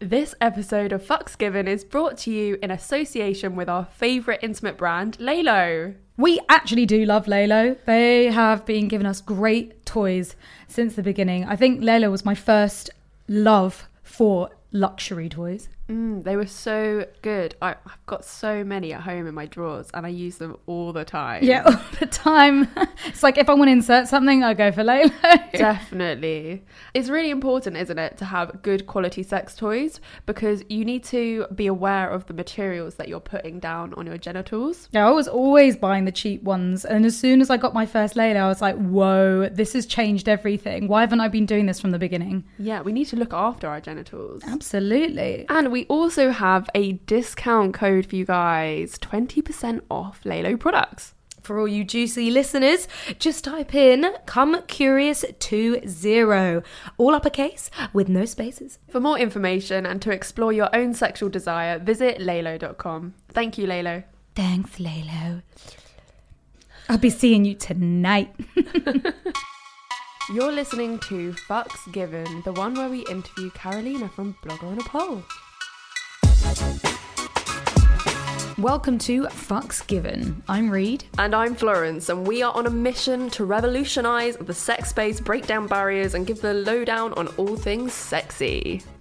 This episode of Fucks Given is brought to you in association with our favourite intimate brand, LELO. We actually do love LELO. They have been giving us great toys since the beginning. I think LELO was my first love for luxury toys. Mm, they were so good. I, I've got so many at home in my drawers and I use them all the time. Yeah, all the time. it's like if I want to insert something, I go for LELO. Definitely. It's really important, isn't it, to have good quality sex toys because you need to be aware of the materials that you're putting down on your genitals. Yeah, I was always buying the cheap ones. And as soon as I got my first LELO, I was like, whoa, this has changed everything. Why haven't I been doing this from the beginning? Yeah, we need to look after our genitals. Absolutely. And we also have a discount code for you guys 20% off LELO products. For all you juicy listeners, just type in Come Curious 20, all uppercase with no spaces. For more information and to explore your own sexual desire, visit lelo.com. Thank you, LELO. Thanks, LELO. I'll be seeing you tonight. You're listening to Fucks Given, the one where we interview Carolina from Blogger on a Pole. Welcome to Fucks Given. I'm Reed. And I'm Florence, and we are on a mission to revolutionize the sex space, break down barriers, and give the lowdown on all things sexy.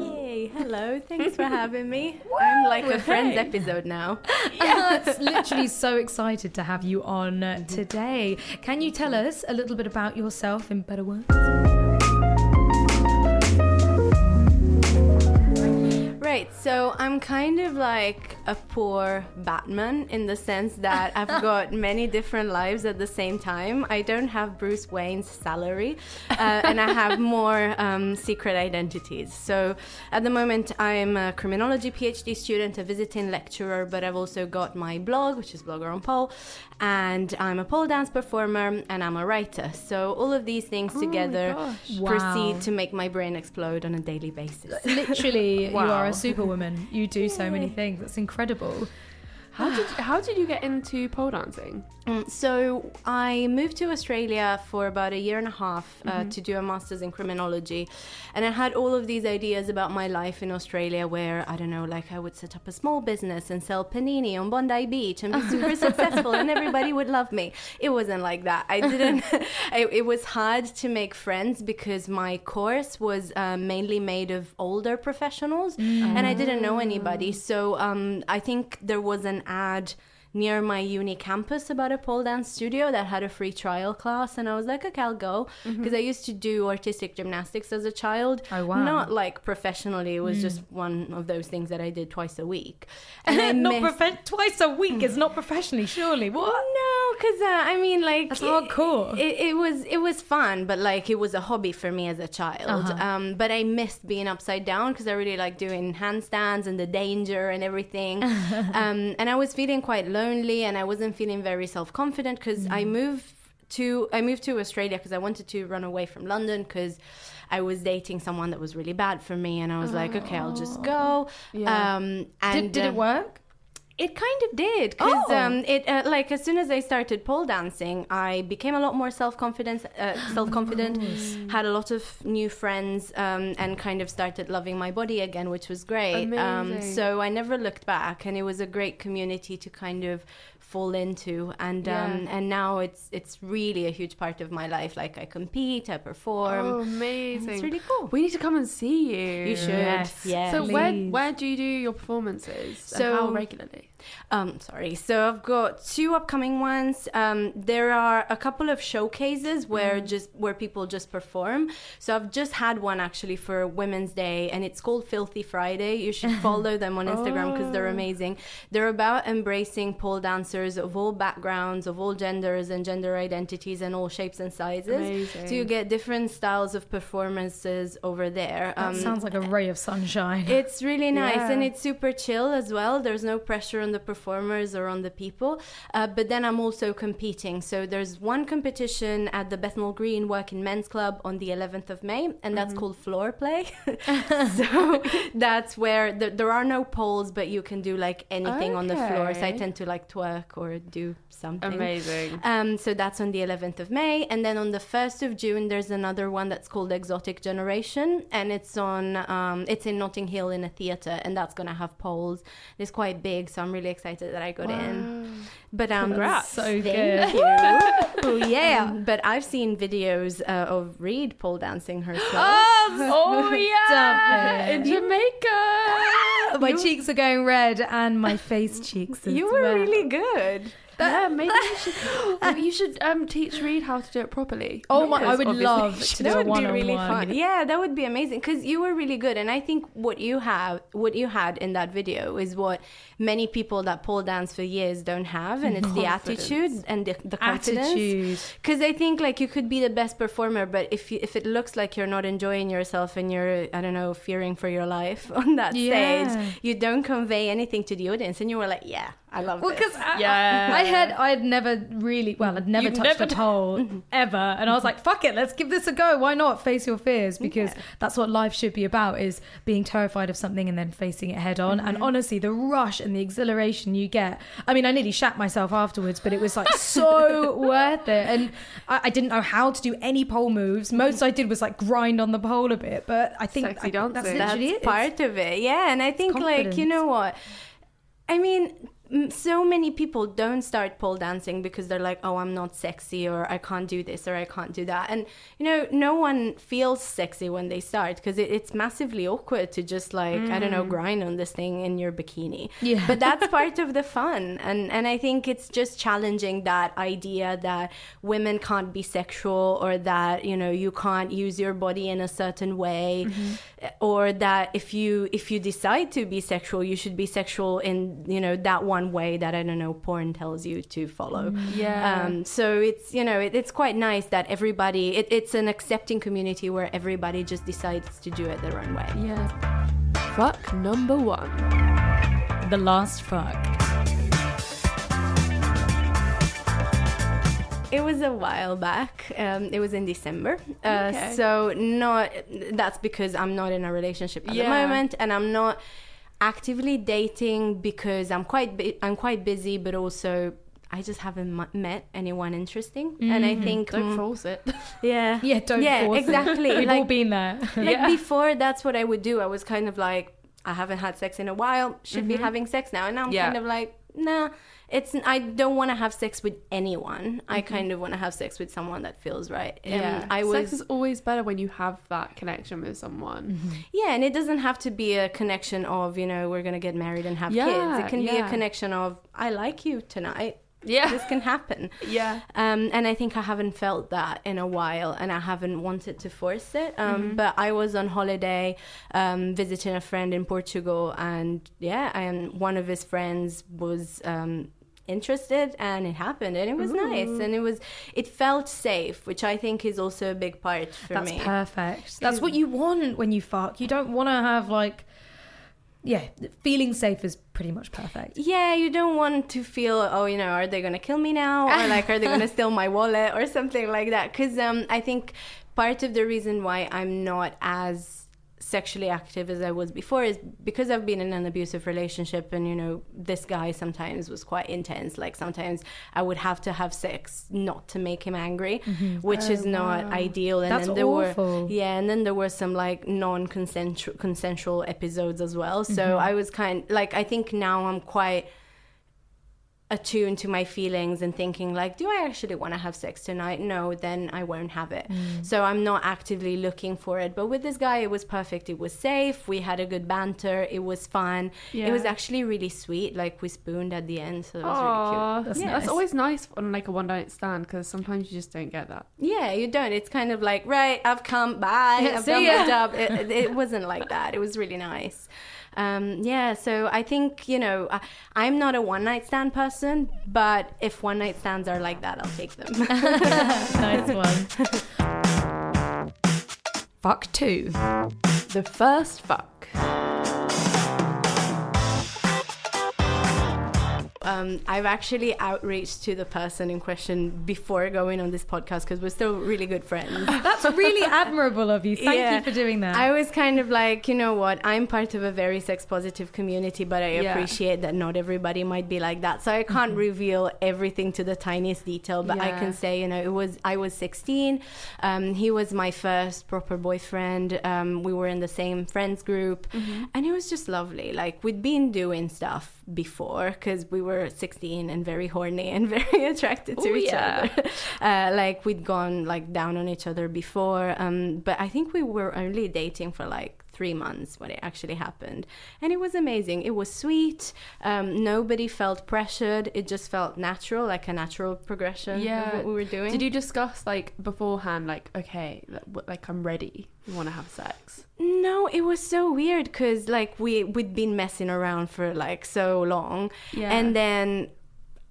Yay, hello, thanks for having me. I'm like a Friends episode now. Yes, literally so excited to have you on uh, today. Can you tell us a little bit about yourself in better words? Right, so I'm kind of like a poor Batman in the sense that I've got many different lives at the same time. I don't have Bruce Wayne's salary, uh, and I have more um, secret identities. So at the moment, I'm a criminology PhD student, a visiting lecturer, but I've also got my blog, which is Blogger on Pole, and I'm a pole dance performer and I'm a writer. So all of these things oh together proceed Wow. to make my brain explode on a daily basis. Literally, you are a superwoman. You do so many things. That's incredible. How did how did you get into pole dancing? Um, so I moved to Australia for about a year and a half uh, to do a master's in criminology, and I had all of these ideas about my life in Australia, where I don't know, like I would set up a small business and sell panini on Bondi Beach and be super successful, and everybody would love me. It wasn't like that. I didn't. I, it was hard to make friends because my course was uh, mainly made of older professionals, and I didn't know anybody. So um, I think there was an ad near my uni campus about a pole dance studio that had a free trial class and I was like okay I'll go because I used to do artistic gymnastics as a child Oh, wow. not like professionally it was just one of those things that I did twice a week and I not missed- profe- twice a week is not professionally, surely. What? no, because uh, I mean, like That's it- hardcore. It, it was it was fun, but like it was a hobby for me as a child. Uh-huh. Um, but I missed being upside down because I really like doing handstands and the danger and everything. um, and I was feeling quite lonely, and I wasn't feeling very self confident because I Mm. moved to I moved to Australia because I wanted to run away from London because I was dating someone that was really bad for me, and I was like, okay, I'll just go. Yeah. Um, and Did, did it work? It kind of did because Oh. um, it uh, like as soon as I started pole dancing, I became a lot more self confident. Uh, self confident, had a lot of new friends, um, and kind of started loving my body again, which was great. Um, so I never looked back, and it was a great community to kind of fall into and um and now it's it's really a huge part of my life like i compete i perform Oh, amazing! it's really cool We need to come and see you. you should Yes. yeah So where Please. where do you do your performances? and So- how regularly? Um, sorry. So I've got two upcoming ones. Um, there are a couple of showcases where just where people just perform. So I've just had one actually for Women's Day, and it's called Filthy Friday. You should follow them on Instagram because they're amazing. They're about embracing pole dancers of all backgrounds, of all genders and gender identities, and all shapes and sizes. Amazing. So you get different styles of performances over there. That sounds like a ray of sunshine. It's really nice Yeah. and it's super chill as well. There's no pressure on the performers or on the people. Uh, but then I'm also competing. So there's one competition at the Bethnal Green Working Men's Club on the 11th of May, and that's called Floor Play. so that's where the, there are no poles, but you can do like anything on the floor. So I tend to like twerk or do something. Amazing. Um, so that's on the 11th of May, and then on the 1st of June, there's another one that's called Exotic Generation, and it's on um, it's in Notting Hill in a theater, and that's gonna have poles. It's quite big, so I'm really excited that I got in. But um, Congrats. so Thank good. you. oh yeah. but I've seen videos uh, of Reed pole dancing herself. oh oh yeah, in Jamaica. My cheeks are going red and my face cheeks. you were well. really good. yeah, maybe you should. Oh, you should um, teach Reed how to do it properly. Oh my! I would love to that would be really fun. Yeah, that would be amazing because you were really good, and I think what you have, what you had in that video, is what many people that pole dance for years don't have, and it's the Confidence. attitude and the, the confidence. Attitude. Because I think like you could be the best performer, but if you, if it looks like you're not enjoying yourself and you're I don't know fearing for your life on that Yeah. stage, you don't convey anything to the audience, and you were like, yeah, I love Well, this. because I, Yeah. I had I had never really well I'd never You'd touched never a pole mm-hmm. ever, and I was like, "Fuck it, let's give this a go. Why not face your fears? Because that's what life should be about: is being terrified of something and then facing it head on. And mm-hmm. honestly, the rush and the exhilaration you get. I mean, I nearly shat myself afterwards, but it was like so worth it. And I, I didn't know how to do any pole moves. Most I did was like grind on the pole a bit, but I think I, that's That's part of it yeah and i think like you know what i mean so many people don't start pole dancing because they're like oh i'm not sexy or i can't do this or i can't do that. And you know no one feels sexy when they start because it, it's massively awkward to just like i don't know mm. grind on this thing in your bikini. Yeah. but that's part of the fun. And and i think it's just challenging that idea that women can't be sexual or that you know you can't use your body in a certain way mm-hmm. or that if you if you decide to be sexual you should be sexual in you know that one way that i don't know porn tells you to follow Yeah. um, so it's you know it, it's quite nice that everybody it, it's an accepting community where everybody just decides to do it their own way yeah. Fuck number one. The last fuck. It was a while back. Um, it was in December. Uh, Okay. So not that's because I'm not in a relationship at Yeah. the moment, and I'm not actively dating because I'm quite bu- I'm quite busy, but also I just haven't mu- met anyone interesting. And I think Don't mm, force it. yeah, Yeah, don't yeah, force it. exactly. We've like, all been there. like Yeah. before that's what i would do i was kind of like i haven't had sex in a while should be having sex now and now i'm Mm-hmm. Yeah. kind of like nah it's i don't want to have sex with anyone Mm-hmm. i kind of want to have sex with someone that feels right Yeah. i was Sex is always better when you have that connection with someone. yeah and it doesn't have to be a connection of you know we're gonna get married and have Yeah, kids it can be a connection of i like you tonight Yeah. this can happen Yeah. um, and I think I haven't felt that in a while, and I haven't wanted to force it. Um, Mm-hmm. But I was on holiday, um, visiting a friend in Portugal, and yeah, and one of his friends was um, interested, and it happened, and it was nice, and it was it felt safe, which I think is also a big part for That's me. That's perfect. That's what you want when you fuck. You don't want to have like, yeah, feeling safe is pretty much perfect. Yeah, you don't want to feel, oh, you know, are they going to kill me now? Or like, are they going to steal my wallet or something like that? Because um, I think part of the reason why I'm not as sexually active as I was before is because I've been in an abusive relationship and, you know, this guy sometimes was quite intense. Like, sometimes I would have to have sex not to make him angry, mm-hmm. which is oh, not ideal. And That's then there awful. were, yeah, and then there were some like non-consensual consensual episodes as well. So mm-hmm. I was kind like I think now I'm quite attuned to my feelings and thinking like do i actually want to have sex tonight? No then i won't have it. Mm. so i'm not actively looking for it. But with this guy it was perfect. It was safe. We had a good banter. It was fun. It was actually really sweet. Like we spooned at the end so it was Aw, really cute. That's, nice. that's always nice on like a one night stand because sometimes you just don't get that. yeah you don't. It's kind of like right i've come bye i've done ya. my job. It, it, it wasn't like that. It was really nice um, yeah so i think you know I, i'm not a one night stand person but if one night stands are like that i'll take them nice one. Fuck two. The first fuck. Um, I've actually outreached to the person in question before going on this podcast because we're still really good friends. That's really admirable of you. Thank Yeah. you for doing that. I was kind of like, you know what? I'm part of a very sex positive community, but I Yeah. appreciate that not everybody might be like that. So I can't reveal everything to the tiniest detail, but I can say, you know, it was I was 16. Um, he was my first proper boyfriend. Um, we were in the same friends group, and it was just lovely. Like we'd been doing stuff before because we were 16 and very horny and very attracted to Ooh, each yeah. other. uh, like we'd gone like down on each other before um, but i think we were only dating for like three months when it actually happened and it was amazing it was sweet um, nobody felt pressured it just felt natural like a natural progression of Yeah. what we were doing Did you discuss like beforehand, like, okay, like, like I'm ready, you want to have sex? No it was so weird because like we we'd been messing around for like so long. Yeah. and then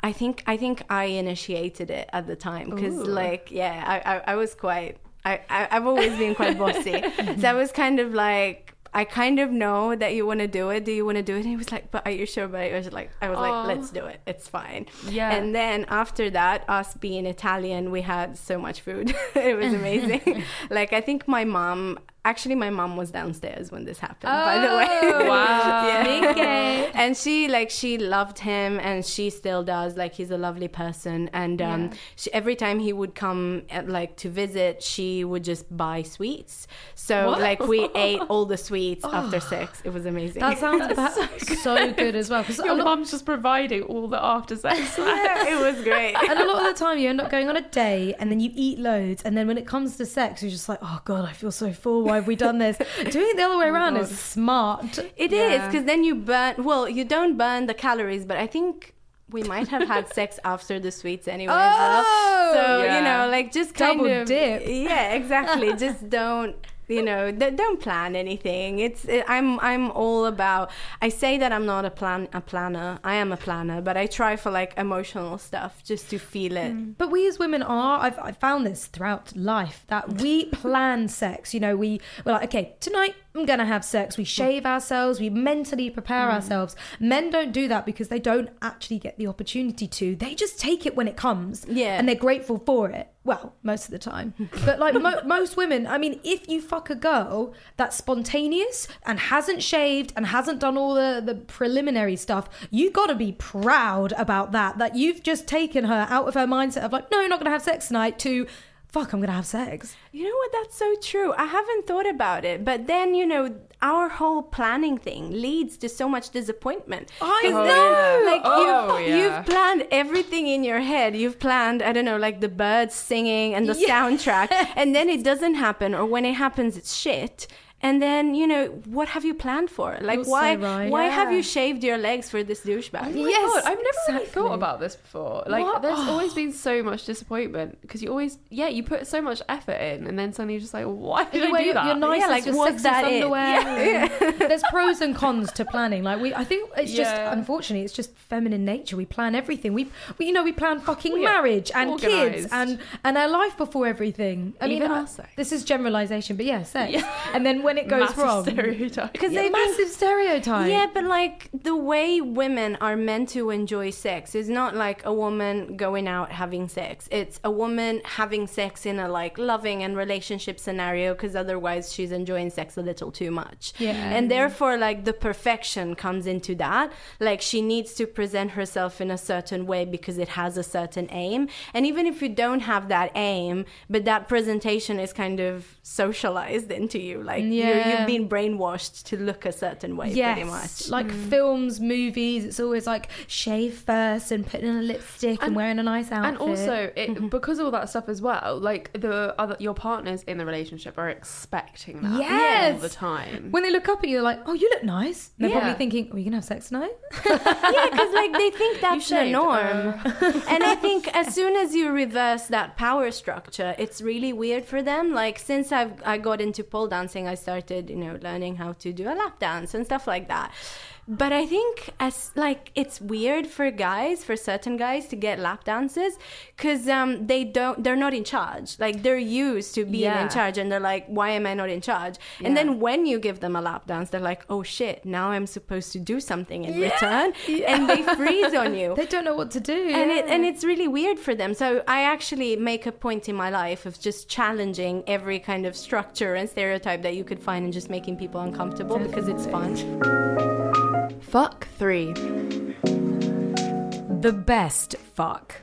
I think I think I initiated it at the time because like yeah I, I I was quite I, I I've always been quite bossy. So I was kind of like I kind of know that you want to do it. Do you want to do it? And he was like but are you sure but I was like I was Aw. like let's do it. It's fine. Yeah. and then after that us being Italian we had so much food. It was amazing. Like I think my mom actually my mom was downstairs when this happened by the way Oh, wow. yeah. and she like she loved him and she still does like he's a lovely person and um Yeah. she, every time he would come uh, like to visit she would just buy sweets so What? like we ate all the sweets after sex it was amazing that sounds about so, good as well. Your lot- mum's just providing all the after sex. yeah, it was great and a lot of the time you end up going on a date and then you eat loads and then when it comes to sex you're just like oh god i feel so full why have we done this doing it the other way oh around is smart It is Yeah. because then you burn. Well, you don't burn the calories, but I think we might have had sex after the sweets anyway. well. Oh, so yeah. you know, like just kind Double of dip. Yeah, exactly. just don't. You know, th- don't plan anything. It's it, I'm I'm all about. I say that I'm not a plan a planner. I am a planner, but I try for like emotional stuff just to feel it. Mm. But we as women are, I've, I've found this throughout life, that we plan sex. You know, we, we're like, okay, tonight I'm going to have sex. We shave ourselves, we mentally prepare mm. ourselves. Men don't do that because they don't actually get the opportunity to. They just take it when it comes. Yeah. And they're grateful for it. Well, most of the time. But like mo- most women, I mean, if you fuck a girl that's spontaneous and hasn't shaved and hasn't done all the, the preliminary stuff, you got to be proud about that. That you've just taken her out of her mindset of like, no, you're not going to have sex tonight to, fuck, I'm going to have sex. You know what? That's so true. I haven't thought about it, but then you know, our whole planning thing leads to so much disappointment. I 'Cause know. then, Like Oh, you've, yeah. you've planned everything in your head. You've planned, I don't know, like the birds singing and the soundtrack, and then it doesn't happen, or when it happens, it's shit. And then you know what have you planned for? Like You're so why right. why have you shaved your legs for this douchebag? Oh my Yes, God, I've never really thought about this before. Like, What? there's always been so much disappointment because you always, yeah, you put so much effort in, and then suddenly you're just like, why did You I wear do your, that? your nicest, like, your was sexiest that it? underwear. and There's pros and cons to planning. Like we, I think it's just unfortunately it's just feminine nature. We plan everything. We, we you know, we plan fucking We marriage and kids and and our life before everything. I mean, Even I- this is generalization, but yeah, sex. And then when it goes Massive wrong, stereotype. Because yeah, they think massive stereotype. Yeah, but like the way women are meant to enjoy sex is not like a woman going out having sex. It's a woman having sex in a like loving and relationship scenario because otherwise she's enjoying sex a little too much. Yeah. And therefore like the perfection comes into that. Like she needs to present herself in a certain way because it has a certain aim. And even if you don't have that aim, but that presentation is kind of socialized into you like You're, Yeah. you've been brainwashed to look a certain way, yes, pretty much. like hmm. films, movies. It's always like shave first and putting on a lipstick and, And- wearing a nice outfit. And also, it, mm-hmm. because of all that stuff as well, like the other your partners in the relationship are expecting that Yes. all the time. when they look up at you, they're like, "Oh, you look nice." And they're Yeah. probably thinking, "Are we gonna have sex tonight?" yeah, because like they think that's the shaved, norm, uh. and I think as soon as you reverse that power structure, it's really weird for them. Like since I've I got into pole dancing, I started you know learning how to do a lap dance and stuff like that. But I think as like it's weird for guys, for certain guys, to get lap dances because um, they don't, they're not in charge. Like they're used to being Yeah. in charge, and they're like, "Why am I not in charge?" And then when you give them a lap dance, they're like, "Oh shit, now I'm supposed to do something in return," and they freeze on you. They don't know what to do. And it and it's really weird for them. So I actually make a point in my life of just challenging every kind of structure and stereotype that you could find and just making people uncomfortable because it's fun. Fuck three. the best fuck.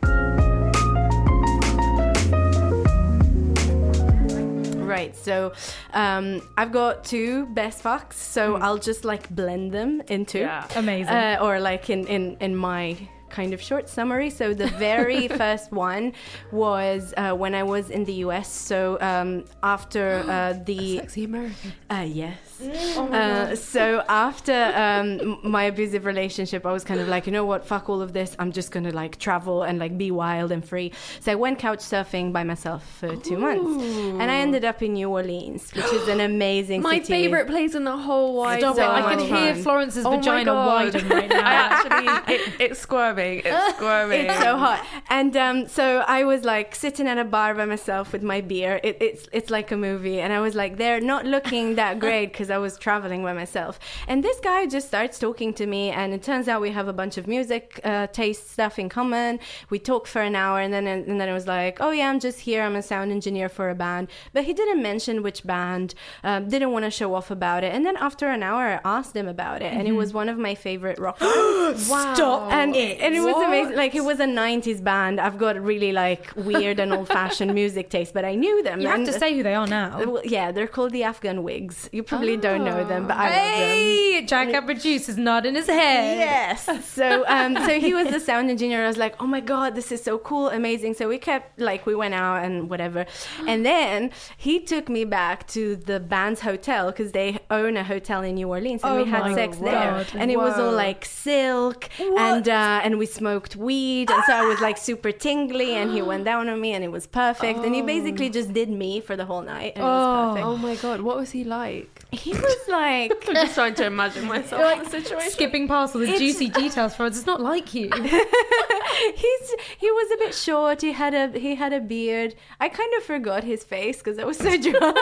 Right. So um, I've got two best fucks. So I'll just like blend them into Yeah. Amazing. uh, or like in in in my kind of short summary. So the very first one was uh, when I was in the US. So um, after uh, the Sexy American. uh, yes. Uh, so after um, my abusive relationship, I was kind of like, you know what, fuck all of this. I'm just gonna like travel and like be wild and free. So I went couch surfing by myself for two months, and I ended up in New Orleans, which is an amazing My city. favorite place in the whole wide Stop it! world. I can much hear fun. Florence's Oh my vagina God. widen right now. I actually, it, it's squirming. It's squirming. It's so hot, and um, so I was like sitting at a bar by myself with my beer. It, it's it's like a movie, and I was like there, not looking that great because I was traveling by myself. And this guy just starts talking to me, and it turns out we have a bunch of music uh, taste stuff in common. We talk for an hour, and then and then I was like, oh yeah, I'm just here. I'm a sound engineer for a band, but he didn't mention which band. Um, didn't want to show off about it. And then after an hour, I asked him about it, and it was one of my favorite rock bands. wow. Stop and it. and it was amazing. Like it was a '90s band. I've got really like weird and old-fashioned music taste, but I knew them. You have to say who they are now. Well, yeah, they're called the Afghan Whigs. You probably don't know them, but I love them. Hey, Jack our producer's nodding his head. Yes. So um so he was the sound engineer. I was like, oh my god, this is so cool, amazing. So we kept like we went out and whatever, and then he took me back to the band's hotel because they own a hotel in New Orleans, and Oh we had my sex there, God. and it was all like silk, and uh, and we smoked weed, and so I was like super tingly, and he went down on me, and it was perfect, and he basically just did me for the whole night, and it was perfect. Oh my god, what was he like? He was like. I'm just trying to imagine myself in the situation. Skipping past all the It's- juicy details for us. It's not like you. He's he was a bit short. He had a he had a beard. I kind of forgot his face because I was so drunk.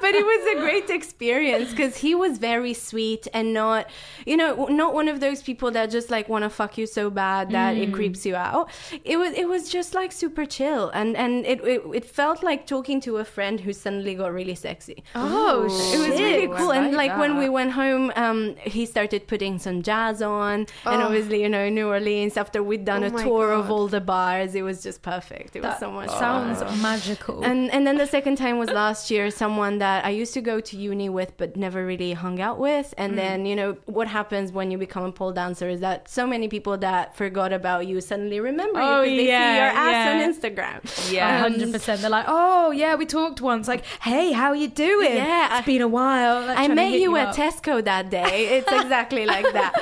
but it was a great experience because he was very sweet and not you know not one of those people that just like want to fuck you so bad that it mm. creeps you out. It was it was just like super chill and and it it, it felt like talking to a friend who suddenly got really sexy. Oh, It was shit. really I cool. and like like when we went home, um, he started putting some jazz on. And obviously, you know, New Orleans, after we'd done Oh a tour of all the bars, it was just perfect. It was so much Sounds fun. magical. And and then the second time was last year, someone that I used to go to uni with but never really hung out with. And Mm. then, you know, what happens when you become a pole dancer is that so many people that forgot about you suddenly remember Oh, you because they yeah, see your ass yeah. on Instagram. Yeah. hundred percent. They're like, oh yeah, we talked once. Like, hey, how are you doing? Yeah, I- it's been a while. Like, I met you at up. Tesco that day. It's exactly like that.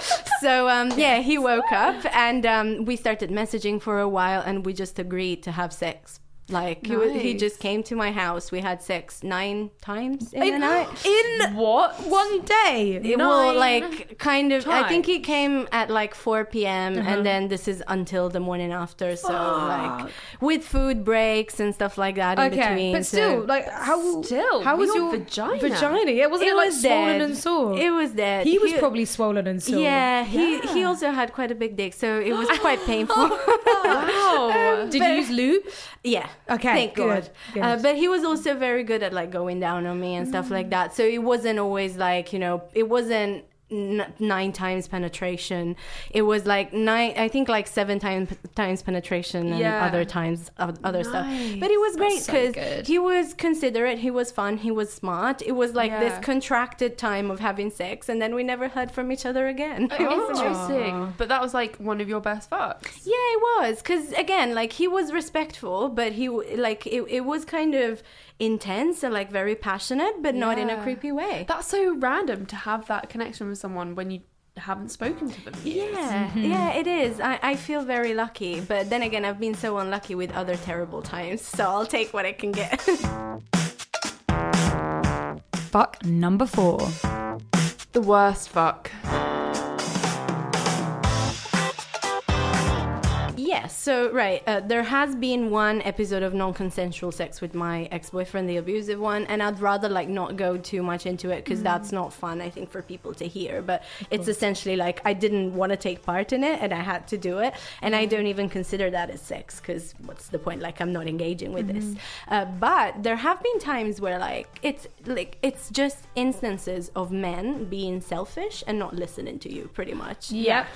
So um, yeah, he woke up and um, we started messaging for a while, and we just agreed to have sex. Like he, wa- he just came to my house. We had sex nine times in the night. in What? one day. It will Nine like kind of. I think he came at like 4 p.m. Uh-huh. and then this is until the morning after. So like with food breaks and stuff like that in Okay, between. but so- still, like, how Still, how was your your vagina? Vagina? Yeah, wasn't it, like swollen dead. and sore? It was dead. he was probably swollen and sore. Yeah, he he also had quite a big dick, so it was quite painful. Wow. Did you use lube? Yeah. Okay, Thank good, God. good. Uh, but he was also very good at like going down on me and stuff like that. So it wasn't always like you know, it wasn't nine times penetration. It was like nine, I think like seven times times penetration and Yeah. other times other stuff. But it was great because good. he was considerate, he was fun, he was smart. It was like this contracted time of having sex, and then we never heard from each other again. Oh, interesting. But that was like one of your best fucks. Yeah, it was because again, like he was respectful, but he like it, it was kind of intense and like very passionate, but not in a creepy way. That's so random to have that connection with someone when you haven't spoken to them. in years. Yeah, mm-hmm. yeah, it is. I, I feel very lucky, but then again, I've been so unlucky with other terrible times, so I'll take what I can get. Fuck number four. The worst fuck. So right, uh, there has been one episode of non-consensual sex with my ex-boyfriend, the abusive one, and I'd rather like not go too much into it because that's not fun, I think, for people to hear. But it's essentially like I didn't want to take part in it, and I had to do it, and I don't even consider that as sex because what's the point? Like I'm not engaging with this. Uh, but there have been times where like it's like it's just instances of men being selfish and not listening to you, pretty much Yep.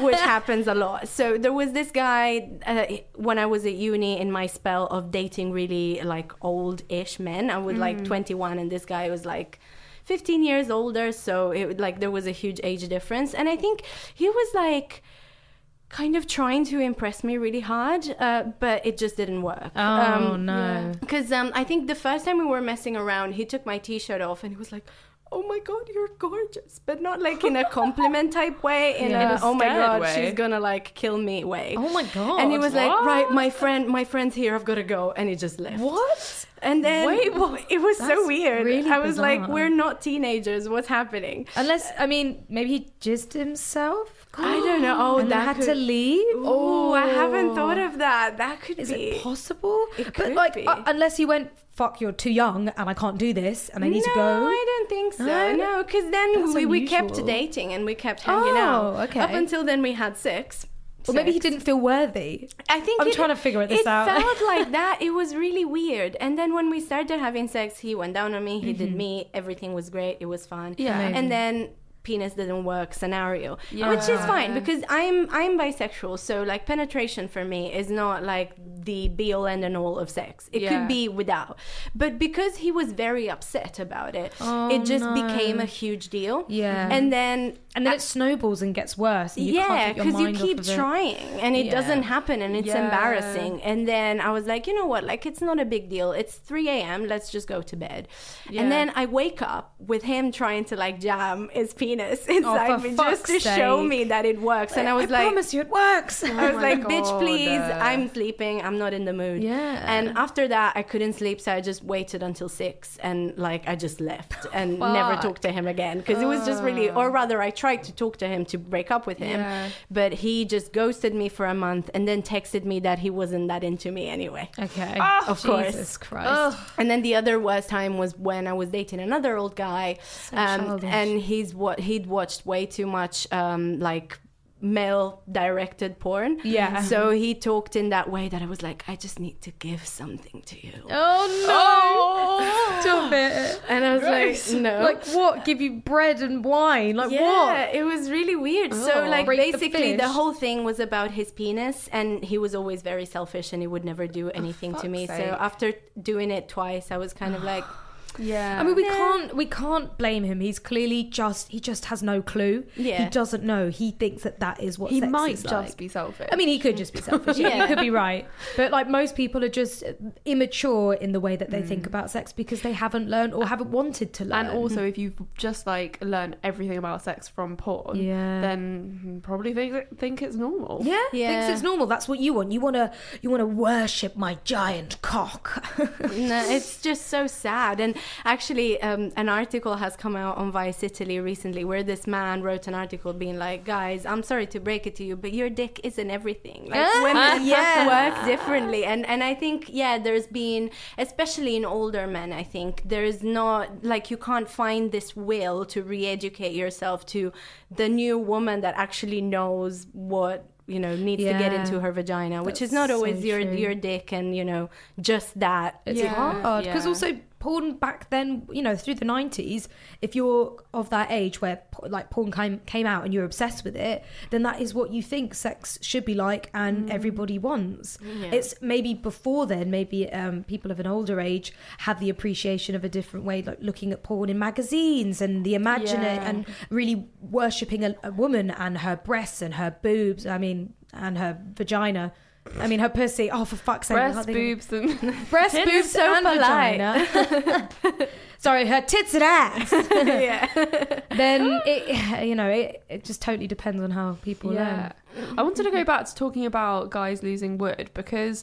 which happens a lot. So there was this guy uh, when I was at uni in my spell of dating really like old-ish men. I was like 21, and this guy was like. 15 years older so it like there was a huge age difference and i think he was like kind of trying to impress me really hard uh, but it just didn't work Oh, no. because um, I think the first time we were messing around, he took my t-shirt off and he was like, "Oh my god, you're gorgeous," but not like in a compliment type way. In Yeah. a, In a "Oh my god, way. she's gonna like kill me" way. Oh my god. And he was like, "Right, my friend, my friend's here. I've got to go," and he just left. What? And then Wait, what? it was so weird. really I was like, "We're not teenagers. What's happening?" Unless, I mean, maybe he jizzed himself? I don't know. Oh, and that had could... to leave? Oh, I haven't thought of that. That could Is be. it possible? It but could like, be. uh, unless he went, fuck, you're too young and I can't do this and I need no, to go. I don't think so. No? No, because then That's we, we kept dating and we kept hanging Oh, out. okay. Up until then, we had sex. Or maybe he didn't feel worthy. I think I'm it- trying to figure this it out. felt like that. It was really weird. And then when we started having sex, he went down on me. He did me. Everything was great. It was fun. Yeah. Amazing. And then penis didn't work scenario Yeah. which is fine because i'm i'm bisexual so like penetration for me is not like the be all and end all of sex it Yeah. could be without but because he was very upset about it Oh, it just no. became a huge deal Yeah. and then And then it snowballs and gets worse. Yeah, because you keep trying and it Yeah. doesn't happen and it's embarrassing. And then I was like, you know what? Like, it's not a big deal. It's 3 a.m. Let's just go to bed. And then I wake up with him trying to like jam his penis inside Oh, me just to fuck's show me that it works. And I was I like, promise you it works. I was Oh my like, bitch, God. please. I'm sleeping. I'm not in the mood. Yeah. And after that, I couldn't sleep. So I just waited until six and like I just left and never talked to him again because it was just really, or rather, I tried to talk to him to break up with him, Yeah. but he just ghosted me for a month and then texted me that he wasn't that into me anyway. okay. Of course. Jesus Christ. And then the other worst time was when I was dating another old guy, um, and he's what he'd watched way too much um, like male directed porn. Yeah. So he talked in that way that I was like, I just need to give something to you. Oh no! Stop it. And I was like, no. Like what? Give you bread and wine? Like yeah, what? it was really weird. so Oh. like Break the basically the, whole thing was about his penis and he was always very selfish and he would never do anything to fuck's me. So after doing it twice, I was kind of like Yeah. I mean, we Yeah. can't we can't blame him. He's clearly just he just has no clue. Yeah. He doesn't know. He thinks that that is what he sex might is just like. be selfish. I mean, he could just be selfish. yeah. Yeah. You could be right. But like most people are just immature in the way that they think mm. about sex because they haven't learned or haven't wanted to learn. and also, if you've just like learned everything about sex from porn, Yeah. then probably think think it's normal. yeah, Yeah. thinks it's normal. That's what you want. You want to you want to worship my giant cock. no, it's just so sad. And actually, um, an article has come out on Vice Italy recently where this man wrote an article being like, "Guys, I'm sorry to break it to you, but your dick isn't everything. Like Ah, women yeah. work differently." And and I think yeah, there's been, especially in older men, I think there's not like you can't find this will to re-educate yourself to the new woman that actually knows what you know needs to get into her vagina which is That's not so always your true. your dick and you know just that It's Yeah. hard because yeah. also porn back then, you know, through the 90s, if you're of that age where like porn came, came out and you're obsessed with it, then that is what you think sex should be like and everybody wants. Yeah. It's maybe before then, maybe um, people of an older age have the appreciation of a different way, like looking at porn in magazines and the imagine it Yeah. and really worshipping a, a woman and her breasts and her boobs. I mean, and her vagina. I mean, her pussy. Oh, for fuck's sake! Breast, boobs, and breast, Tits boobs, so and polite. vagina. Sorry, her tits and ass. yeah. then it, you know, it, it just totally depends on how people yeah. learn. I wanted to go back to talking about guys losing wood because,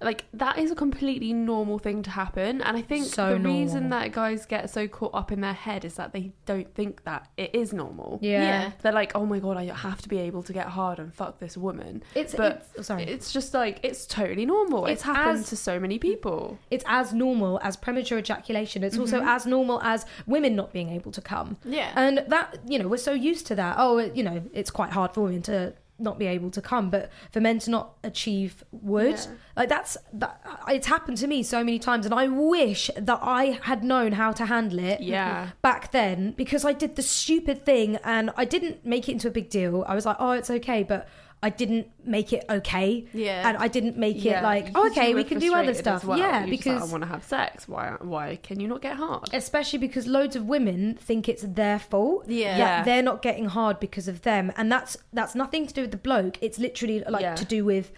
like, that is a completely normal thing to happen. And I think So the reason that guys get so caught up in their head is that they don't think that it is normal. Yeah, Yeah. They're like, oh my god, I have to be able to get hard and fuck this woman. it's But it's, oh, sorry. It's just like it's totally normal. It's, It's happened as- to so many people. it's as normal as premature ejaculation. It's also mm-hmm. as normal as women not being able to come. Yeah. And that, you know, we're so used to that. Oh, you know, it's quite hard for women to not be able to come, but for men to not achieve would, Yeah. like that's that. It's happened to me so many times, and I wish that I had known how to handle it. Yeah. Back then, because I did the stupid thing and I didn't make it into a big deal. I was like, oh, it's okay, but I didn't make it okay. Yeah. And I didn't make Yeah. it like, oh, okay, we can do other stuff. well. Yeah, You're just like, because I want to have sex. Why? Why can you not get hard? especially because loads of women think it's their fault Yeah. Yeah. they're not getting hard because of them and that's that's nothing to do with the bloke it's literally like Yeah. to do with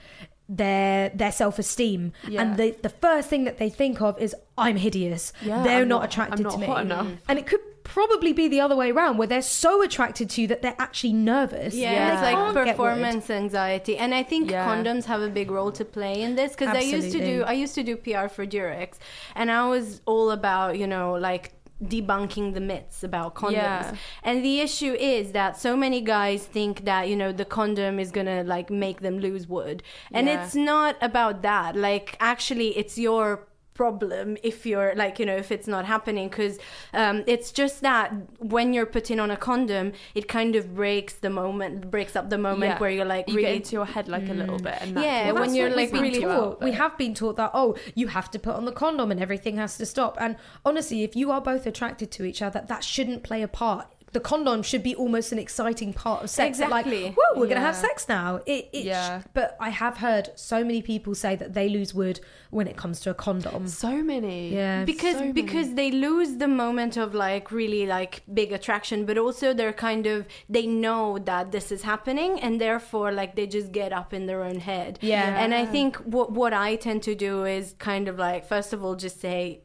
their their self-esteem Yeah. and the the first thing that they think of is i'm hideous Yeah, they're I'm not, not- attracted I'm not to me enough. and it could probably be the other way around where they're so attracted to you that they're actually nervous Yeah, Yeah. it's like can't get word. performance anxiety, and I think Yeah. condoms have a big role to play in this because I used to do I used to do PR for Durex, and I was all about you know like debunking the myths about condoms. Yeah. And the issue is that so many guys think that you know the condom is gonna like make them lose wood, and Yeah. it's not about that. Like actually, it's your problem if you're like you know if it's not happening because um, it's just that when you're putting on a condom it kind of breaks the moment breaks up the moment Yeah. where you're like you really get into your head like a little bit, and Yeah, what- when you're, like, really taught- we have been taught that oh you have to put on the condom and everything has to stop and honestly if you are both attracted to each other that shouldn't play a part the condom should be almost an exciting part of sex Exactly. like whoa we're gonna have sex now it, it Yeah. but i have heard so many people say that they lose wood when it comes to a condom so many. yeah because so many. because they lose the moment of like really like big attraction but also they're kind of they know that this is happening and therefore like they just get up in their own head Yeah. and i think what what i tend to do is kind of like first of all just say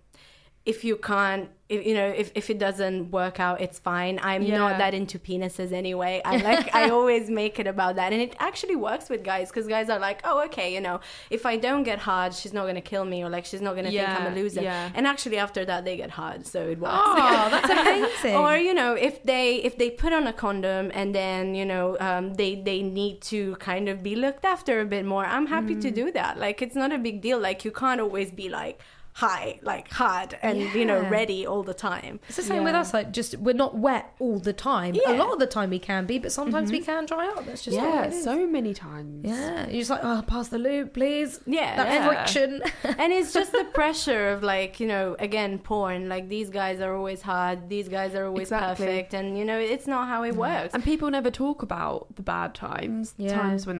if you can't if, you know if, if it doesn't work out it's fine. I'm Yeah. not that into penises anyway. I like i always make it about that. And it actually works with guys because guys are like oh okay you know if i don't get hard she's not gonna kill me or like she's not gonna think i'm a loser. yeah. and actually after that they get hard. So it works. Oh that's amazing. Or you know if they if they put on a condom and then you know um, they they need to kind of be looked after a bit more i'm happy Mm. to do that. Like it's not a big deal. Like you can't always be like high like hard and you know ready all the time it's the same with us like just we're not wet all the time Yeah. a lot of the time we can be but sometimes we mm-hmm. can dry up that's just the yeah, it is. so many times. yeah you're just like oh pass the lube please yeah that Yeah. friction and it's just the pressure of like you know again porn like these guys are always hard these guys are always Exactly. perfect and you know it's not how it mm. works And people never talk about the bad times, the Yeah. times when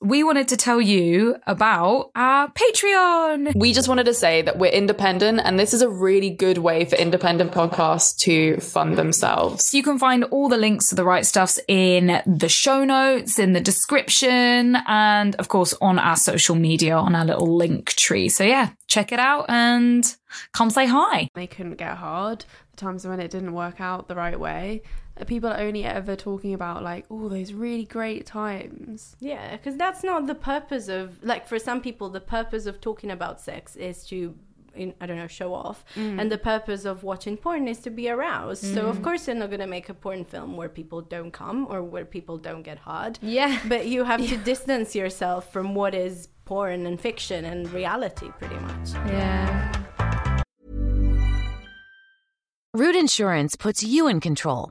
We wanted to tell you about our Patreon. We just wanted to say that we're independent, and this is a really good way for independent podcasts to fund themselves. You can find all the links to the right stuffs in the show notes, in the description, and of course on our social media on our little link tree. So, yeah, check it out and come say hi. They couldn't get hard. The times when it didn't work out the right way people are only ever talking about like oh those really great times yeah because that's not the purpose of like for some people the purpose of talking about sex is to in, I don't know, show off. Mm. And the purpose of watching porn is to be aroused. Mm. So of mm. course they're not gonna make a porn film where people don't come or where people don't get hard. Yeah. But you have to distance yourself from what is porn and fiction and reality pretty much. Yeah. Root Insurance puts you in control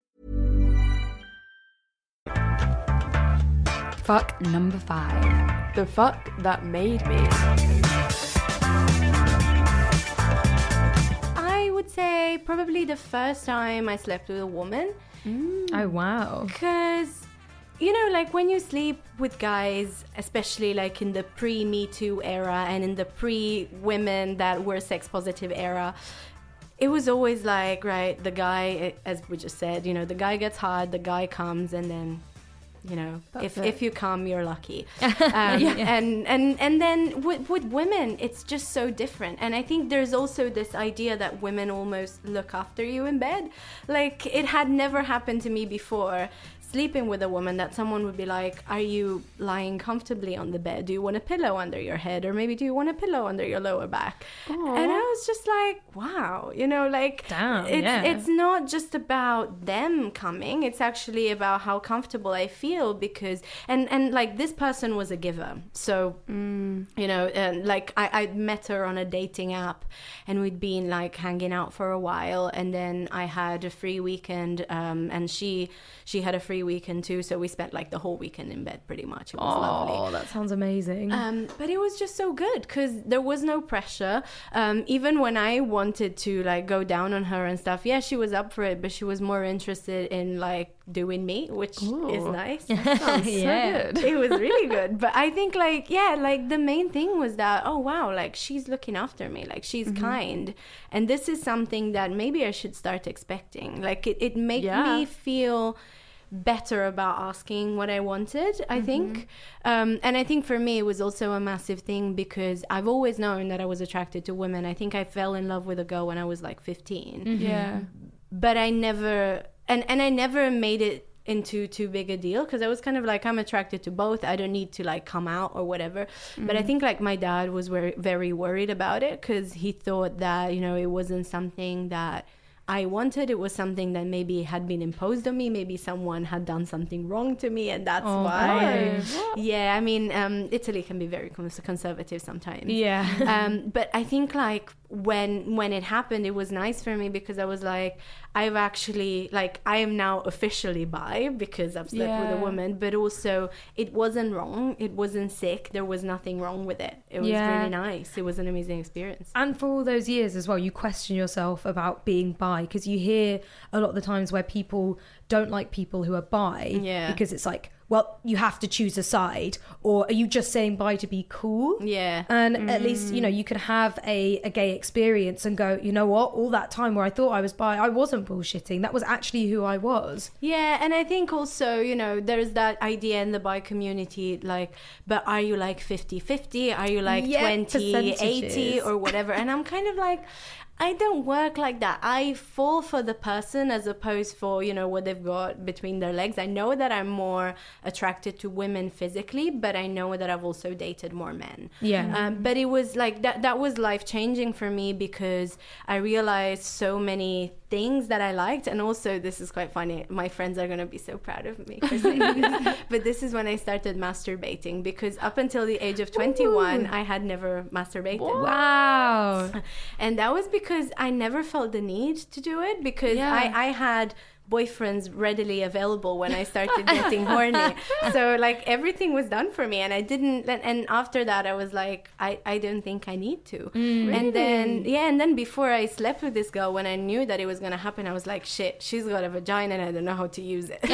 Fuck number five. The fuck that made me. I would say probably the first time I slept with a woman. Mm. Oh wow. Because, you know, like when you sleep with guys, especially like in the pre Me Too era and in the pre women that were sex positive era, it was always like, right, the guy, as we just said, you know, the guy gets hard, the guy comes, and then. You know, if, it. if you come, you're lucky. Um, And and and then with, with women, it's just so different. And I think there's also this idea that women almost look after you in bed. Like it had never happened to me before sleeping with a woman that someone would be like, Are you lying comfortably on the bed? Do you want a pillow under your head? Or maybe do you want a pillow under your lower back? And I was just like, Wow, you know, like Damn, it's yeah. it's not just about them coming, it's actually about how comfortable I feel because and and like this person was a giver. So you know, and like I, I met her on a dating app and we'd been like hanging out for a while and then I had a free weekend um, and she she had a free weekend too so we spent like the whole weekend in bed pretty much it was lovely Oh, that sounds amazing. um, but it was just so good because there was no pressure. Um, even when I wanted to like go down on her and stuff, yeah, she was up for it, but she was more interested in like doing me, which is Ooh. nice. Sounds Yeah. so good. it was really good. But I think like yeah, like the main thing was that oh wow, like she's looking after me, like she's Mm-hmm. kind, and this is something that maybe I should start expecting. Like it, it made Yeah. me feel better about asking what I wanted, I Mm-hmm. think. Um, and I think for me, it was also a massive thing because I've always known that I was attracted to women. I think I fell in love with a girl when I was like 15, Yeah. but I never, and, and I never made it into too big a deal because I was kind of like I'm attracted to both. I don't need to like come out or whatever. But I think like my dad was very very worried about it because he thought that you know it wasn't something that I wanted. It was something that maybe had been imposed on me. Maybe someone had done something wrong to me, and that's Oh, why. Yeah, I mean, um, Italy can be very cons- conservative sometimes yeah. um, but I think like when when it happened, it was nice for me because I was like, I've actually like I am now officially bi because I've slept with a woman, but also it wasn't wrong, it wasn't sick, there was nothing wrong with it. It was Yeah. really nice. It was an amazing experience. And for all those years as well, you question yourself about being bi because you hear a lot of the times where people don't like people who are bi Yeah. because it's like, well, you have to choose a side, or are you just saying bye to be cool? Yeah. And at mm. least, you know, you can have a, a gay experience and go, you know what, all that time where I thought I was bi, I wasn't bullshitting. That was actually who I was. Yeah, and I think also, you know, there's that idea in the bi community like, but are you like 50 50? Are you like Yeah, 20 80 or whatever? And I'm kind of like, I don't work like that. I fall for the person as opposed for, you know, what they've got between their legs. I know that I'm more attracted to women physically, but I know that I've also dated more men. Yeah. Um, but it was like that that was life changing for me because I realized so many things that I liked and also this is quite funny my friends are going to be so proud of me for saying this but this is when I started masturbating because up until the age of 21 I had never masturbated. Wow. and that was because I never felt the need to do it because I, I had boyfriends readily available when I started getting horny. So like everything was done for me and I didn't and, after that I was like I, I don't think I need to. Mm. And then yeah, and then before I slept with this girl when I knew that it was gonna happen, I was like, shit, she's got a vagina and I don't know how to use it.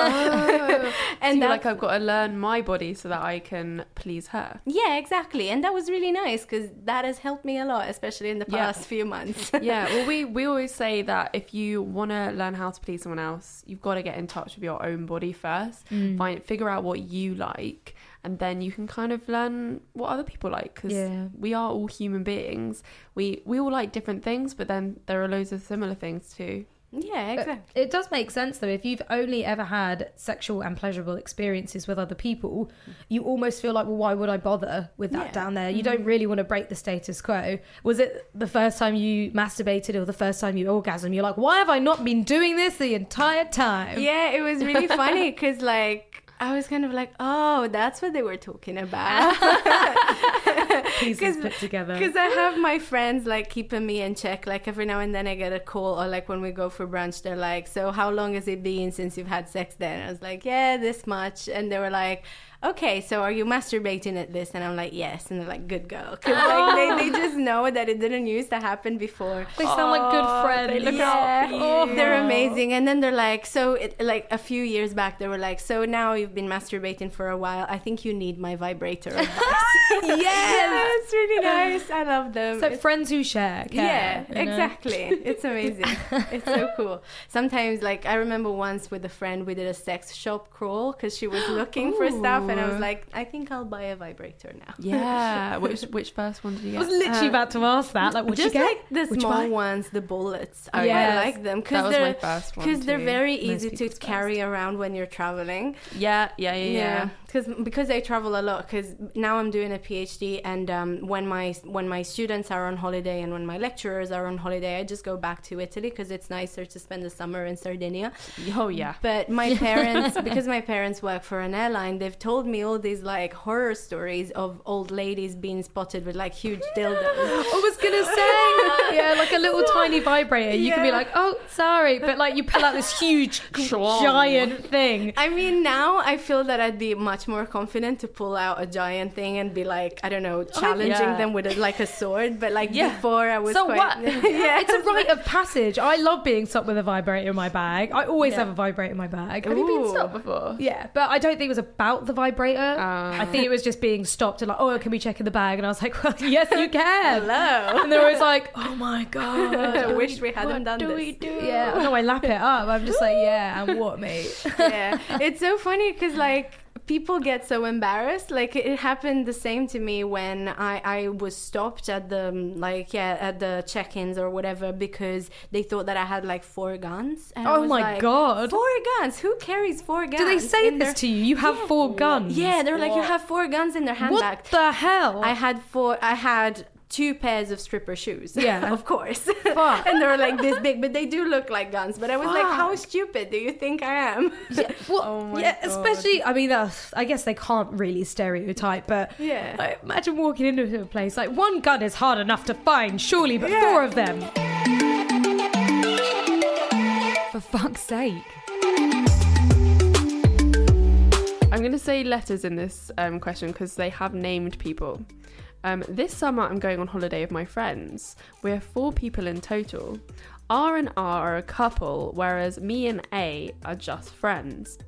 Oh. and and you're like, I've got to learn my body so that I can please her. yeah, exactly. And that was really nice because that has helped me a lot, especially in the Yeah. past few months. yeah, well, we, we always say that if you want to learn how to please someone else, you've got to get in touch with your own body first. Mm. Find figure out what you like, and then you can kind of learn what other people like. Because Yeah. we are all human beings. We we all like different things, but then there are loads of similar things too. Yeah, exactly. It does make sense though. If you've only ever had sexual and pleasurable experiences with other people, you almost feel like, well, why would I bother with that Yeah. down there? You mm-hmm. don't really want to break the status quo. Was it the first time you masturbated or the first time you orgasm? You're like, why have I not been doing this the entire time? Yeah, it was really funny because like I was kind of like, oh, that's what they were talking about. Pieces put together. Because I have my friends like keeping me in check. Like every now and then I get a call, or like when we go for brunch, they're like, "So how long has it been since you've had sex?" Then I was like, "Yeah, this much," and they were like. Okay, so are you masturbating at this? And I'm like, yes. And they're like, good girl. Because oh. like, they, they just know that it didn't used to happen before. They sound like good friends. they look Yeah. out for Oh, they're amazing. And then they're like, so it, like a few years back, they were like, so now you've been masturbating for a while. I think you need my vibrator advice. yeah, it's really nice. I love them. So It's- friends who share. yeah, care, you know? exactly. It's amazing. it's so cool. Sometimes, like I remember once with a friend, we did a sex shop crawl because she was looking for stuff, and I was like, I think I'll buy a vibrator now. Yeah. which which first one did you get? I was literally uh, about to ask that. Like, Just you get? like the small ones, the bullets. Oh, I yes. really like them because they're because they're very Most easy to carry around when you're traveling. Yeah, yeah, yeah, yeah. Yeah, because because I travel a lot. Because now I'm doing a PhD, and um, when my when my students are on holiday and when my lecturers are on holiday, I just go back to Italy because it's nicer to spend the summer in Sardinia. Oh yeah. But my parents, because my parents work for an airline, they've told me all these like horror stories of old ladies being spotted with like huge dildos. I was gonna say, yeah, like a little tiny vibrator. You can be like, oh, sorry, but like you pull out this huge, giant thing. I mean, now I feel that I'd be much more confident to pull out a giant thing and be like, I don't know, challenging yeah. them with a, like a sword. But like Yeah. before, I was So quite, what? yeah, It's a rite of passage. I love being stopped with a vibrator in my bag. I always Yeah. have a vibrator in my bag. Have you been Ooh. stopped before? Yeah, but I don't think it was about the vibrator. Ah. I think it was just being stopped and like, oh, can we check in the bag? And I was like, well, yes, you can. Hello. And they were always like, oh my god, I wish we hadn't what done do this. we do? Yeah, no, I lap it up. I'm just like, yeah, and what, mate? yeah, it's so funny because like people get so embarrassed. Like it happened the same to me when I I was stopped at the um, like yeah at the check-ins or whatever because they thought that I had like four guns. And Oh my like, God. four guns! Who carries four guns? Do they say this their- to you? You have four guns. Yeah, they're like you have four guns in their handbag. What the hell? I had four. I had. Two pairs of stripper shoes. Yeah. of course. Fuck. and they're like this big, but they do look like guns. But I was like, how stupid do you think I am? Yeah, well, Oh my yeah, God. especially. I mean, uh, I guess they can't really stereotype, but Yeah. like, imagine walking into a place like one gun is hard enough to find, surely, but four of them. For fuck's sake. I'm going to say letters in this um, question because they have named people. Um, this summer, I'm going on holiday with my friends. We're four people in total. R and R are a couple, whereas me and A are just friends.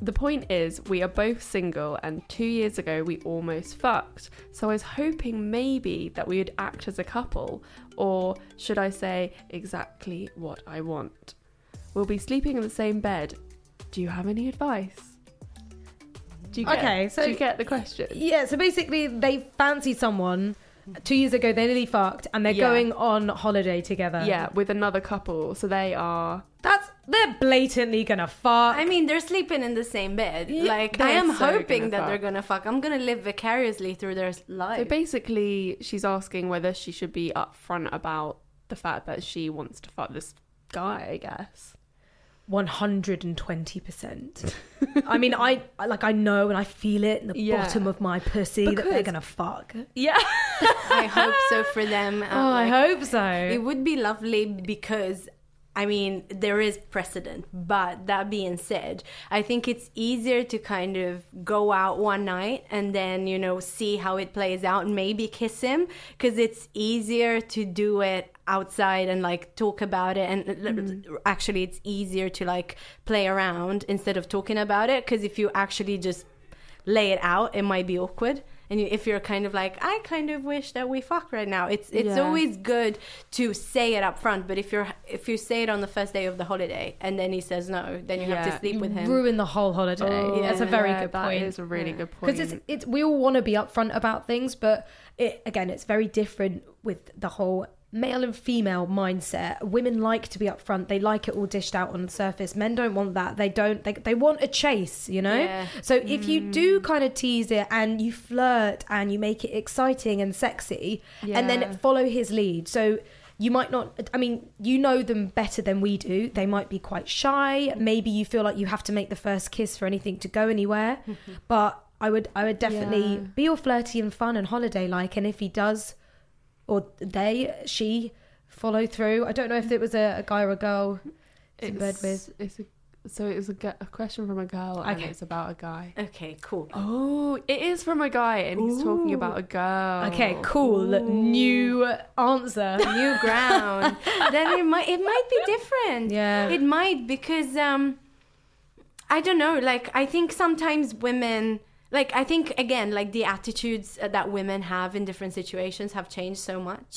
The point is, we are both single, and two years ago we almost fucked. So I was hoping maybe that we would act as a couple, or should I say, exactly what I want. We'll be sleeping in the same bed. Do you have any advice? Do you get, Okay, so- do you get the question? Yeah, so basically, they fancy someone. Two years ago, they nearly fucked, and they're Yeah. going on holiday together. Yeah, with another couple. So they are. that's they're blatantly gonna fuck. I mean, they're sleeping in the same bed. Yeah, like, they're I am so hoping gonna that fuck. they're gonna fuck. I'm gonna live vicariously through their life. So lives. basically, she's asking whether she should be upfront about the fact that she wants to fuck this guy. I guess. One hundred and twenty percent. I mean, I I- like I know and I feel it in the Yeah. bottom of my pussy that they're gonna fuck. Yeah. I hope so for them. Uh, Oh, I like, hope so. It would be lovely because. I mean, there is precedent, but that being said, I think it's easier to kind of go out one night and then, you know, see how it plays out and maybe kiss him because it's easier to do it outside and like talk about it. And mm-hmm. actually, it's easier to like play around instead of talking about it because if you actually just lay it out, it might be awkward. And you, if you're kind of like, I kind of wish that we fuck right now. It's it's Yeah. always good to say it up front. But if you're if you say it on the first day of the holiday and then he says no, then you have to sleep with him. ruin the whole holiday. Oh, That's a very yeah, good That point. it's a really good point. because it's it's we all want to be upfront about things, but it again it's very different with the whole male and female mindset. Women like to be upfront; they like it all dished out on the surface. Men don't want that. They don't. They they want a chase, you know. Yeah. So if you mm. do kind of tease it and you flirt and you make it exciting and sexy, and then follow his lead, so. you might not i mean you know them better than we do they might be quite shy maybe you feel like you have to make the first kiss for anything to go anywhere but i would i would definitely Yeah. be all flirty and fun and holiday like and if he does or they she follow through i don't know if it was a, a guy or a girl in bed with It's a, so it was a, a question from a girl and Okay. it's about a guy. Okay, cool. Oh, it is from a guy and he's talking about a girl. okay cool new answer New ground. then it might it might be different. yeah It might because um I don't know, like I think sometimes women like I think again like the attitudes uh, that women have in different situations have changed so much.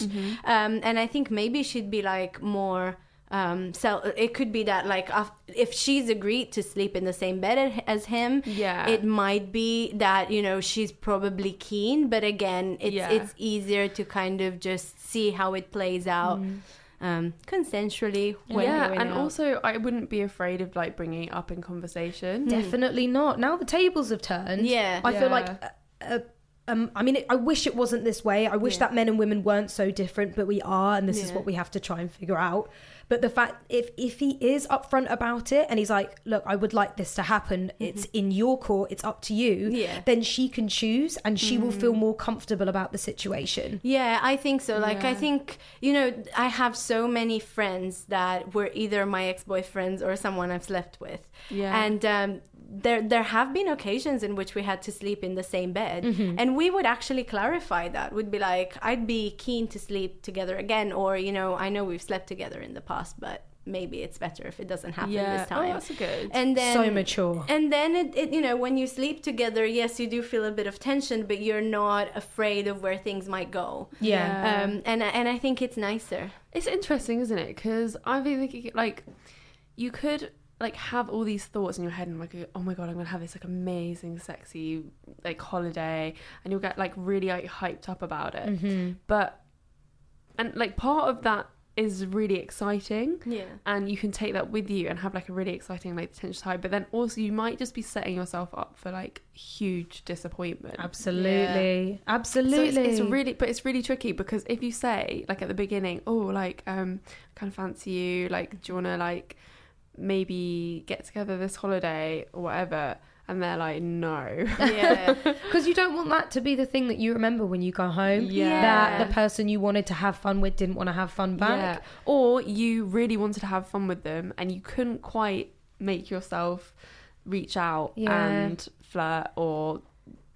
Um and I think maybe she'd be like more um so it could be that like if she's agreed to sleep in the same bed as him Yeah. it might be that you know she's probably keen but again it's Yeah. it's easier to kind of just see how it plays out um consensually when yeah, and out. also I wouldn't be afraid of like bringing it up in conversation. Definitely not. Now the tables have turned. Yeah. I feel like. Uh, uh, um, I mean, it, I wish it wasn't this way. I wish Yeah. that men and women weren't so different, but we are, and this is what we have to try and figure out. But the fact, if if he is upfront about it, and he's like, "Look, I would like this to happen. It's in your court. It's up to you." Yeah. Then she can choose, and she will feel more comfortable about the situation. Yeah, I think so. Like, I think, you know, I have so many friends that were either my ex boyfriends or someone I've slept with. Yeah. And um, there, there have been occasions in which we had to sleep in the same bed. Mm-hmm. And we would actually clarify that. We'd be like, I'd be keen to sleep together again. Or, you know, I know we've slept together in the past, but maybe it's better if it doesn't happen yeah. this Oh, time. that's good. and then so mature. and then it, it you know when you sleep together yes you do feel a bit of tension but you're not afraid of where things might go Yeah. um and and i think it's nicer It's interesting, isn't it? Because I've been thinking, like, you could like have all these thoughts in your head and like, oh my god, I'm gonna have this like amazing, sexy like holiday, and you'll get like really like hyped up about it. Mm-hmm. But and like part of that is really exciting. yeah And you can take that with you and have like a really exciting like potential time. But then also you might just be setting yourself up for like huge disappointment. Absolutely. Absolutely. So it's, it's really, but it's really tricky because if you say like at the beginning, oh, like um, kind of fancy you, like do you want to like maybe get together this holiday or whatever, and they're like, no, yeah Because you don't want that to be the thing that you remember when you go home. Yeah. That the person you wanted to have fun with didn't want to have fun back. yeah, or you really wanted to have fun with them and you couldn't quite make yourself reach out Yeah. and flirt or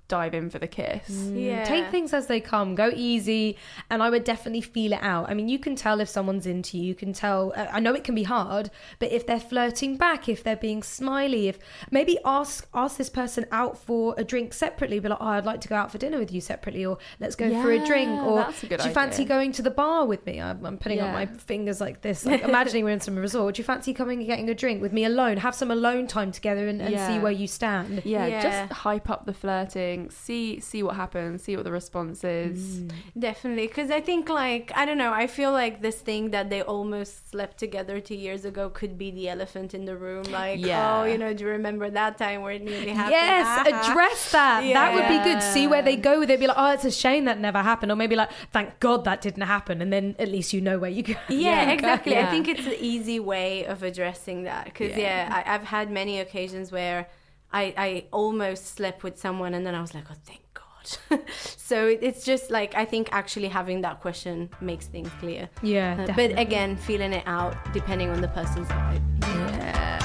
dive in for the kiss. yeah Take things as they come. Go easy, and I would definitely feel it out. I mean, you can tell if someone's into you. You can tell. uh, I know it can be hard, but if they're flirting back, if they're being smiley, if maybe ask ask this person out for a drink separately. Be like, oh, I'd like to go out for dinner with you separately, or let's go for a drink, or that's a good do you fancy going to the bar with me? I'm, I'm putting up Yeah. my fingers like this, like imagining we're in some resort. Do you fancy coming and getting a drink with me alone? Have some alone time together and, and see where you stand. Yeah, Yeah. just hype up the flirting. See see what happens. See what the response is. Mm. definitely because i think like i don't know i feel like this thing that they almost slept together two years ago could be the elephant in the room like Yeah. oh you know do you remember that time where it nearly happened Yes, address that. That would be good. See where they go with it. Be like, oh, it's a shame that never happened, or maybe like, thank God that didn't happen, and then at least you know where you go. yeah, Yeah. exactly i think it's an easy way of addressing that because yeah, Yeah. I, i've had many occasions where I, I almost slept with someone and then i was like oh thank god so it's just like i think actually having that question makes things clear Yeah, Uh, but again feeling it out depending on the person's vibe Yeah.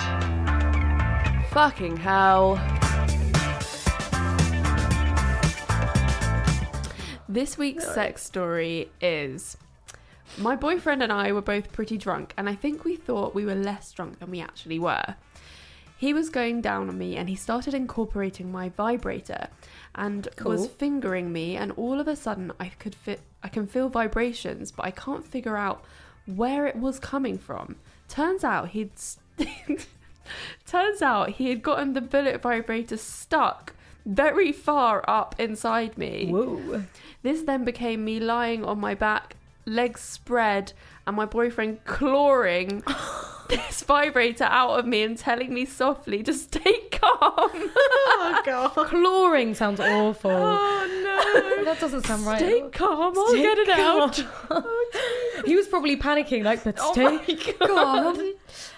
Fucking hell. This week's sex story is my boyfriend and I were both pretty drunk, and I think we thought we were less drunk than we actually were. He was going down on me and he started incorporating my vibrator and was fingering me and all of a sudden I could fit I can feel vibrations but I can't figure out where it was coming from. Turns out he'd st- Turns out he had gotten the bullet vibrator stuck very far up inside me. Whoa. This then became me lying on my back, legs spread, and my boyfriend clawing this vibrator out of me and telling me softly to stay calm. Oh god. Clawing sounds awful. oh no. that doesn't sound right. Stay calm, I'll Stay get it calm. out. Oh, he was probably panicking, like, but oh, stay calm.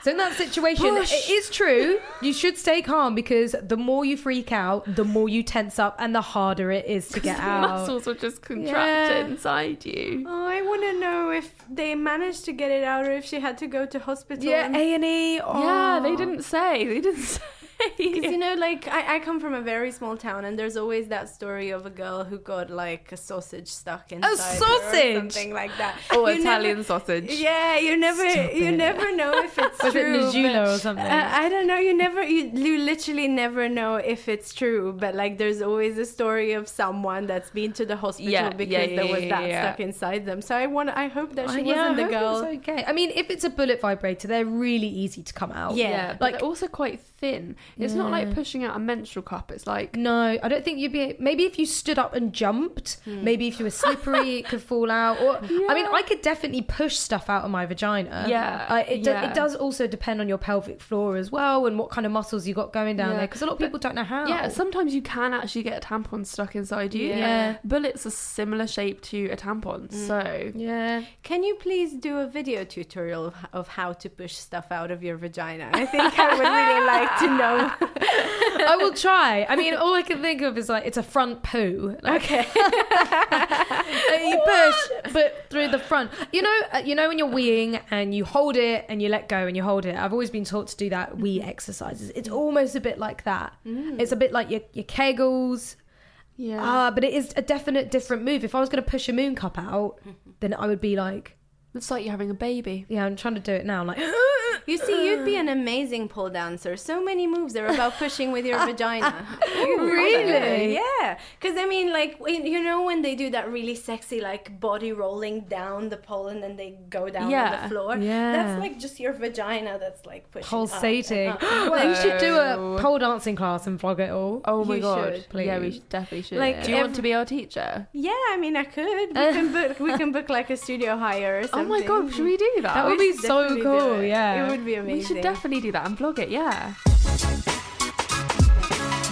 So in that situation, it is true. You should stay calm because the more you freak out, the more you tense up, and the harder it is to get out. Muscles will just contract Yeah. inside you. Oh, I want to know if they managed to get it out or if she had to go to hospital. Yeah, and- A and E. Yeah, they oh. didn't say. They didn't say. Because you know, like I, I come from a very small town, and there's always that story of a girl who got like a sausage stuck inside her sausage? or something like that. Or You Italian never- sausage. Yeah, you never, you it. never know if it's Was it true. Nagula but- or something? Uh, I don't know. You never, you, you literally never know if it's true. But like, there's always a story of someone that's been to the hospital Yeah, because yeah, there was that stuck inside them. So I want, I hope that she wasn't the girl. okay. I mean, if it's a bullet vibrator, they're really easy to come out. Yeah. But like- they're also quite thin. It's not like pushing out a menstrual cup. It's like No, I don't think you'd be. Maybe if you stood up and jumped, Hmm. maybe if you were slippery, it could fall out. Or I mean, I could definitely push stuff out of my vagina. Yeah, uh, it, do- it does also depend on your pelvic floor as well and what kind of muscles you got going down Yeah. there. Because a lot of people don't know how. yeah. Sometimes you can actually get a tampon stuck inside you. Yeah. bullets are similar shape to a tampon. So yeah. Can you please do a video tutorial of- of how to push stuff out of your vagina? I think I would really like to know. I will try. I mean, all I can think of is like it's a front poo. Like, Okay. you push, but through the front. You know, uh, you know when you're weeing and you hold it and you let go and you hold it. I've always been taught to do that wee exercises. It's almost a bit like that. It's a bit like your your kegels. yeah, Ah, but it is a definite different move. If I was going to push a moon cup out, then I would be like, it's like you're having a baby. yeah, I'm trying to do it now. I'm like, You see, you'd be an amazing pole dancer. So many moves are about pushing with your vagina. Really? Yeah. Because I mean, like, you know, when they do that really sexy, like, body rolling down the pole and then they go down on the floor. Yeah. That's like just your vagina that's like pushing. up pulsating. up. Well, you should do a pole dancing class and vlog it all. Oh my You god! should, yeah, we should, definitely should. Like, do you want to be our teacher? Yeah, I mean, I could. We can book. We can book like a studio hire or something. Oh my god! Should we do that? That would be so definitely do cool, it. yeah. Would be amazing. We should definitely do that and vlog it. Yeah.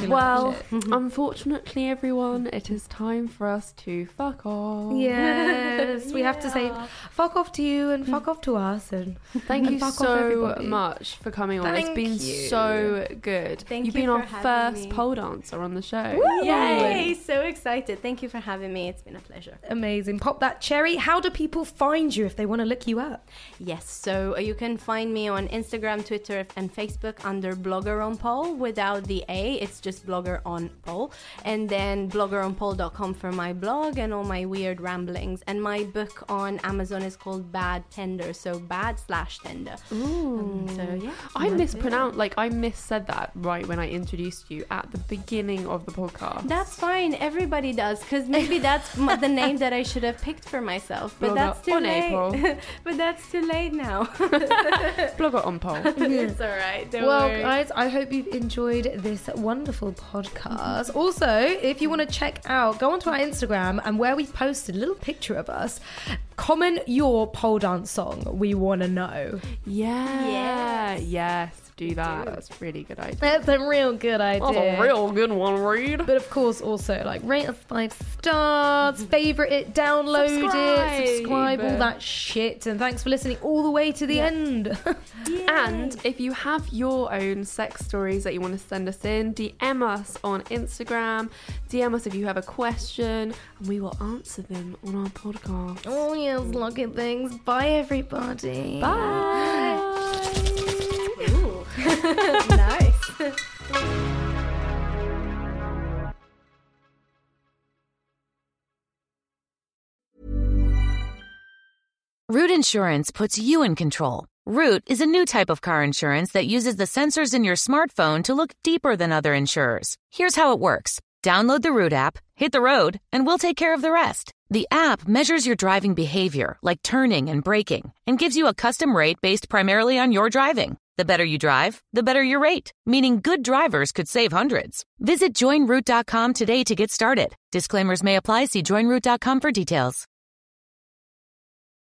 Well, unfortunately, everyone, it is time for us to fuck off. Yes, we have to say fuck off to you and fuck off to us and Thank and you fuck so everybody. much for coming on. Thank it's been you. so good. Thank You've you been for our first me. pole dancer on the show. Yay! So excited. Thank you for having me. It's been a pleasure. Amazing. Pop that cherry. How do people find you if they want to look you up? Yes, so uh, you can find me on Instagram, Twitter, and Facebook under Blogger on Pole without the A. It's just Blogger on Pole. And then bloggeronpole.com for my blog and all my weird ramblings. And my book on Amazon is called Bad Tender, so bad slash tender. Ooh. Um, so yeah. I mispronounced, like, I missaid that right when I introduced you at the beginning of the podcast. That's fine. Everybody does, because maybe that's m- the name that I should have picked for myself. But Blogger that's too on late. April. but that's too late now. Blogger on pole. it's all right. Don't Well, worry. guys, I hope you've enjoyed this wonderful podcast. Also, if you want to check out, go onto our Instagram and where we posted a little picture of us. Comment your pole dance song. We want to know. Yeah. Yes. Do that. That's a really good idea. That's a real good idea. That's a real good one, Reed. But of course, also like rate us five stars, mm-hmm. favorite it, download Subscribe. it, subscribe, all that shit. And thanks for listening all the way to the end. And if you have your own sex stories that you want to send us in, DM us on Instagram. DM us if you have a question, and we will answer them on our podcast. oh yes, look at things. Bye, everybody. Bye. Ooh. Nice. Root Insurance puts you in control. Root is a new type of car insurance that uses the sensors in your smartphone to look deeper than other insurers. Here's how it works. Download the Root app, hit the road, and we'll take care of the rest. The app measures your driving behavior, like turning and braking, and gives you a custom rate based primarily on your driving. The better you drive, the better your rate, meaning good drivers could save hundreds. Visit joinroot.com today to get started. Disclaimers may apply. See joinroot.com for details.